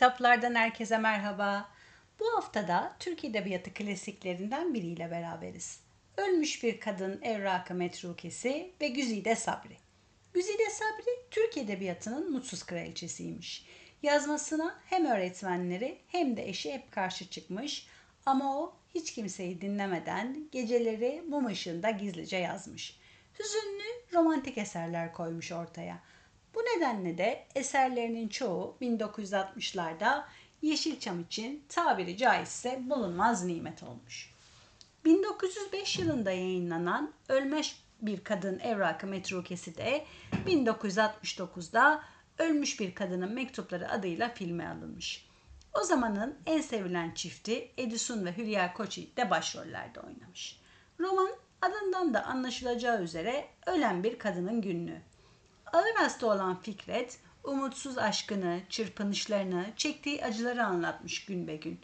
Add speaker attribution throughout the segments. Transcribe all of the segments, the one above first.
Speaker 1: Kitaplardan herkese merhaba. Bu haftada Türk Edebiyatı klasiklerinden biriyle beraberiz. Ölmüş bir kadın Evrakı Metrukesi ve Güzide Sabri. Güzide Sabri Türk Edebiyatı'nın mutsuz kraliçesiymiş. Yazmasına hem öğretmenleri hem de eşi hep karşı çıkmış ama o hiç kimseyi dinlemeden geceleri mum ışığında gizlice yazmış. Hüzünlü romantik eserler koymuş ortaya. Bu nedenle de eserlerinin çoğu 1960'larda Yeşilçam için tabiri caizse bulunmaz nimet olmuş. 1905 yılında yayınlanan Ölmüş Bir Kadın Evrakı Metrukesi de 1969'da Ölmüş Bir Kadının Mektupları adıyla filme alınmış. O zamanın en sevilen çifti Edison ve Hülya Koçi de başrollerde oynamış. Roman adından da anlaşılacağı üzere ölen bir kadının günlüğü. Ağır hasta olan Fikret, umutsuz aşkını, çırpınışlarını, çektiği acıları anlatmış gün be gün.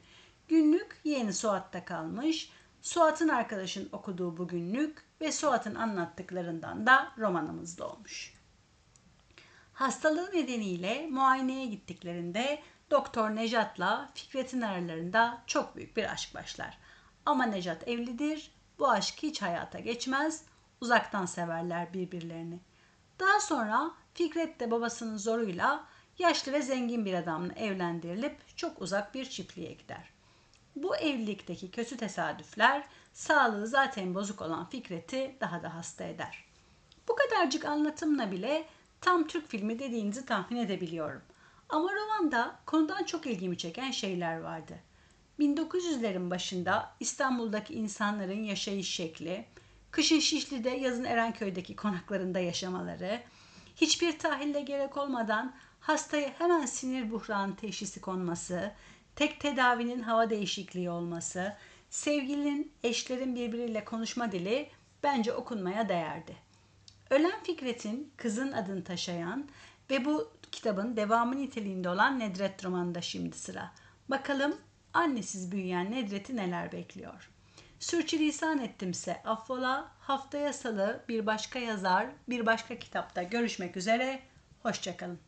Speaker 1: Günlük yeğeni Suat'ta kalmış, Suat'ın arkadaşın okuduğu bu günlük ve Suat'ın anlattıklarından da romanımız doğmuş. Hastalığı nedeniyle muayeneye gittiklerinde Doktor Nejat'la Fikret'in aralarında çok büyük bir aşk başlar. Ama Nejat evlidir, bu aşk hiç hayata geçmez, uzaktan severler birbirlerini. Daha sonra Fikret de babasının zoruyla yaşlı ve zengin bir adamla evlendirilip çok uzak bir çiftliğe gider. Bu evlilikteki kötü tesadüfler sağlığı zaten bozuk olan Fikret'i daha da hasta eder. Bu kadarcık anlatımla bile tam Türk filmi dediğinizi tahmin edebiliyorum. Ama romanda konudan çok ilgimi çeken şeyler vardı. 1900'lerin başında İstanbul'daki insanların yaşayış şekli, kışın Şişli'de yazın Erenköy'deki konaklarında yaşamaları, hiçbir tahlile gerek olmadan hastaya hemen sinir buhranı teşhisi konması, tek tedavinin hava değişikliği olması, sevgilinin, eşlerin birbiriyle konuşma dili bence okunmaya değerdi. Ölen Fikret'in kızın adını taşıyan ve bu kitabın devamı niteliğinde olan Nedret romanında şimdi sıra. Bakalım annesiz büyüyen Nedret'i neler bekliyor? Sürçülisan ettimse affola, haftaya salı bir başka yazar, bir başka kitapta görüşmek üzere, hoşçakalın.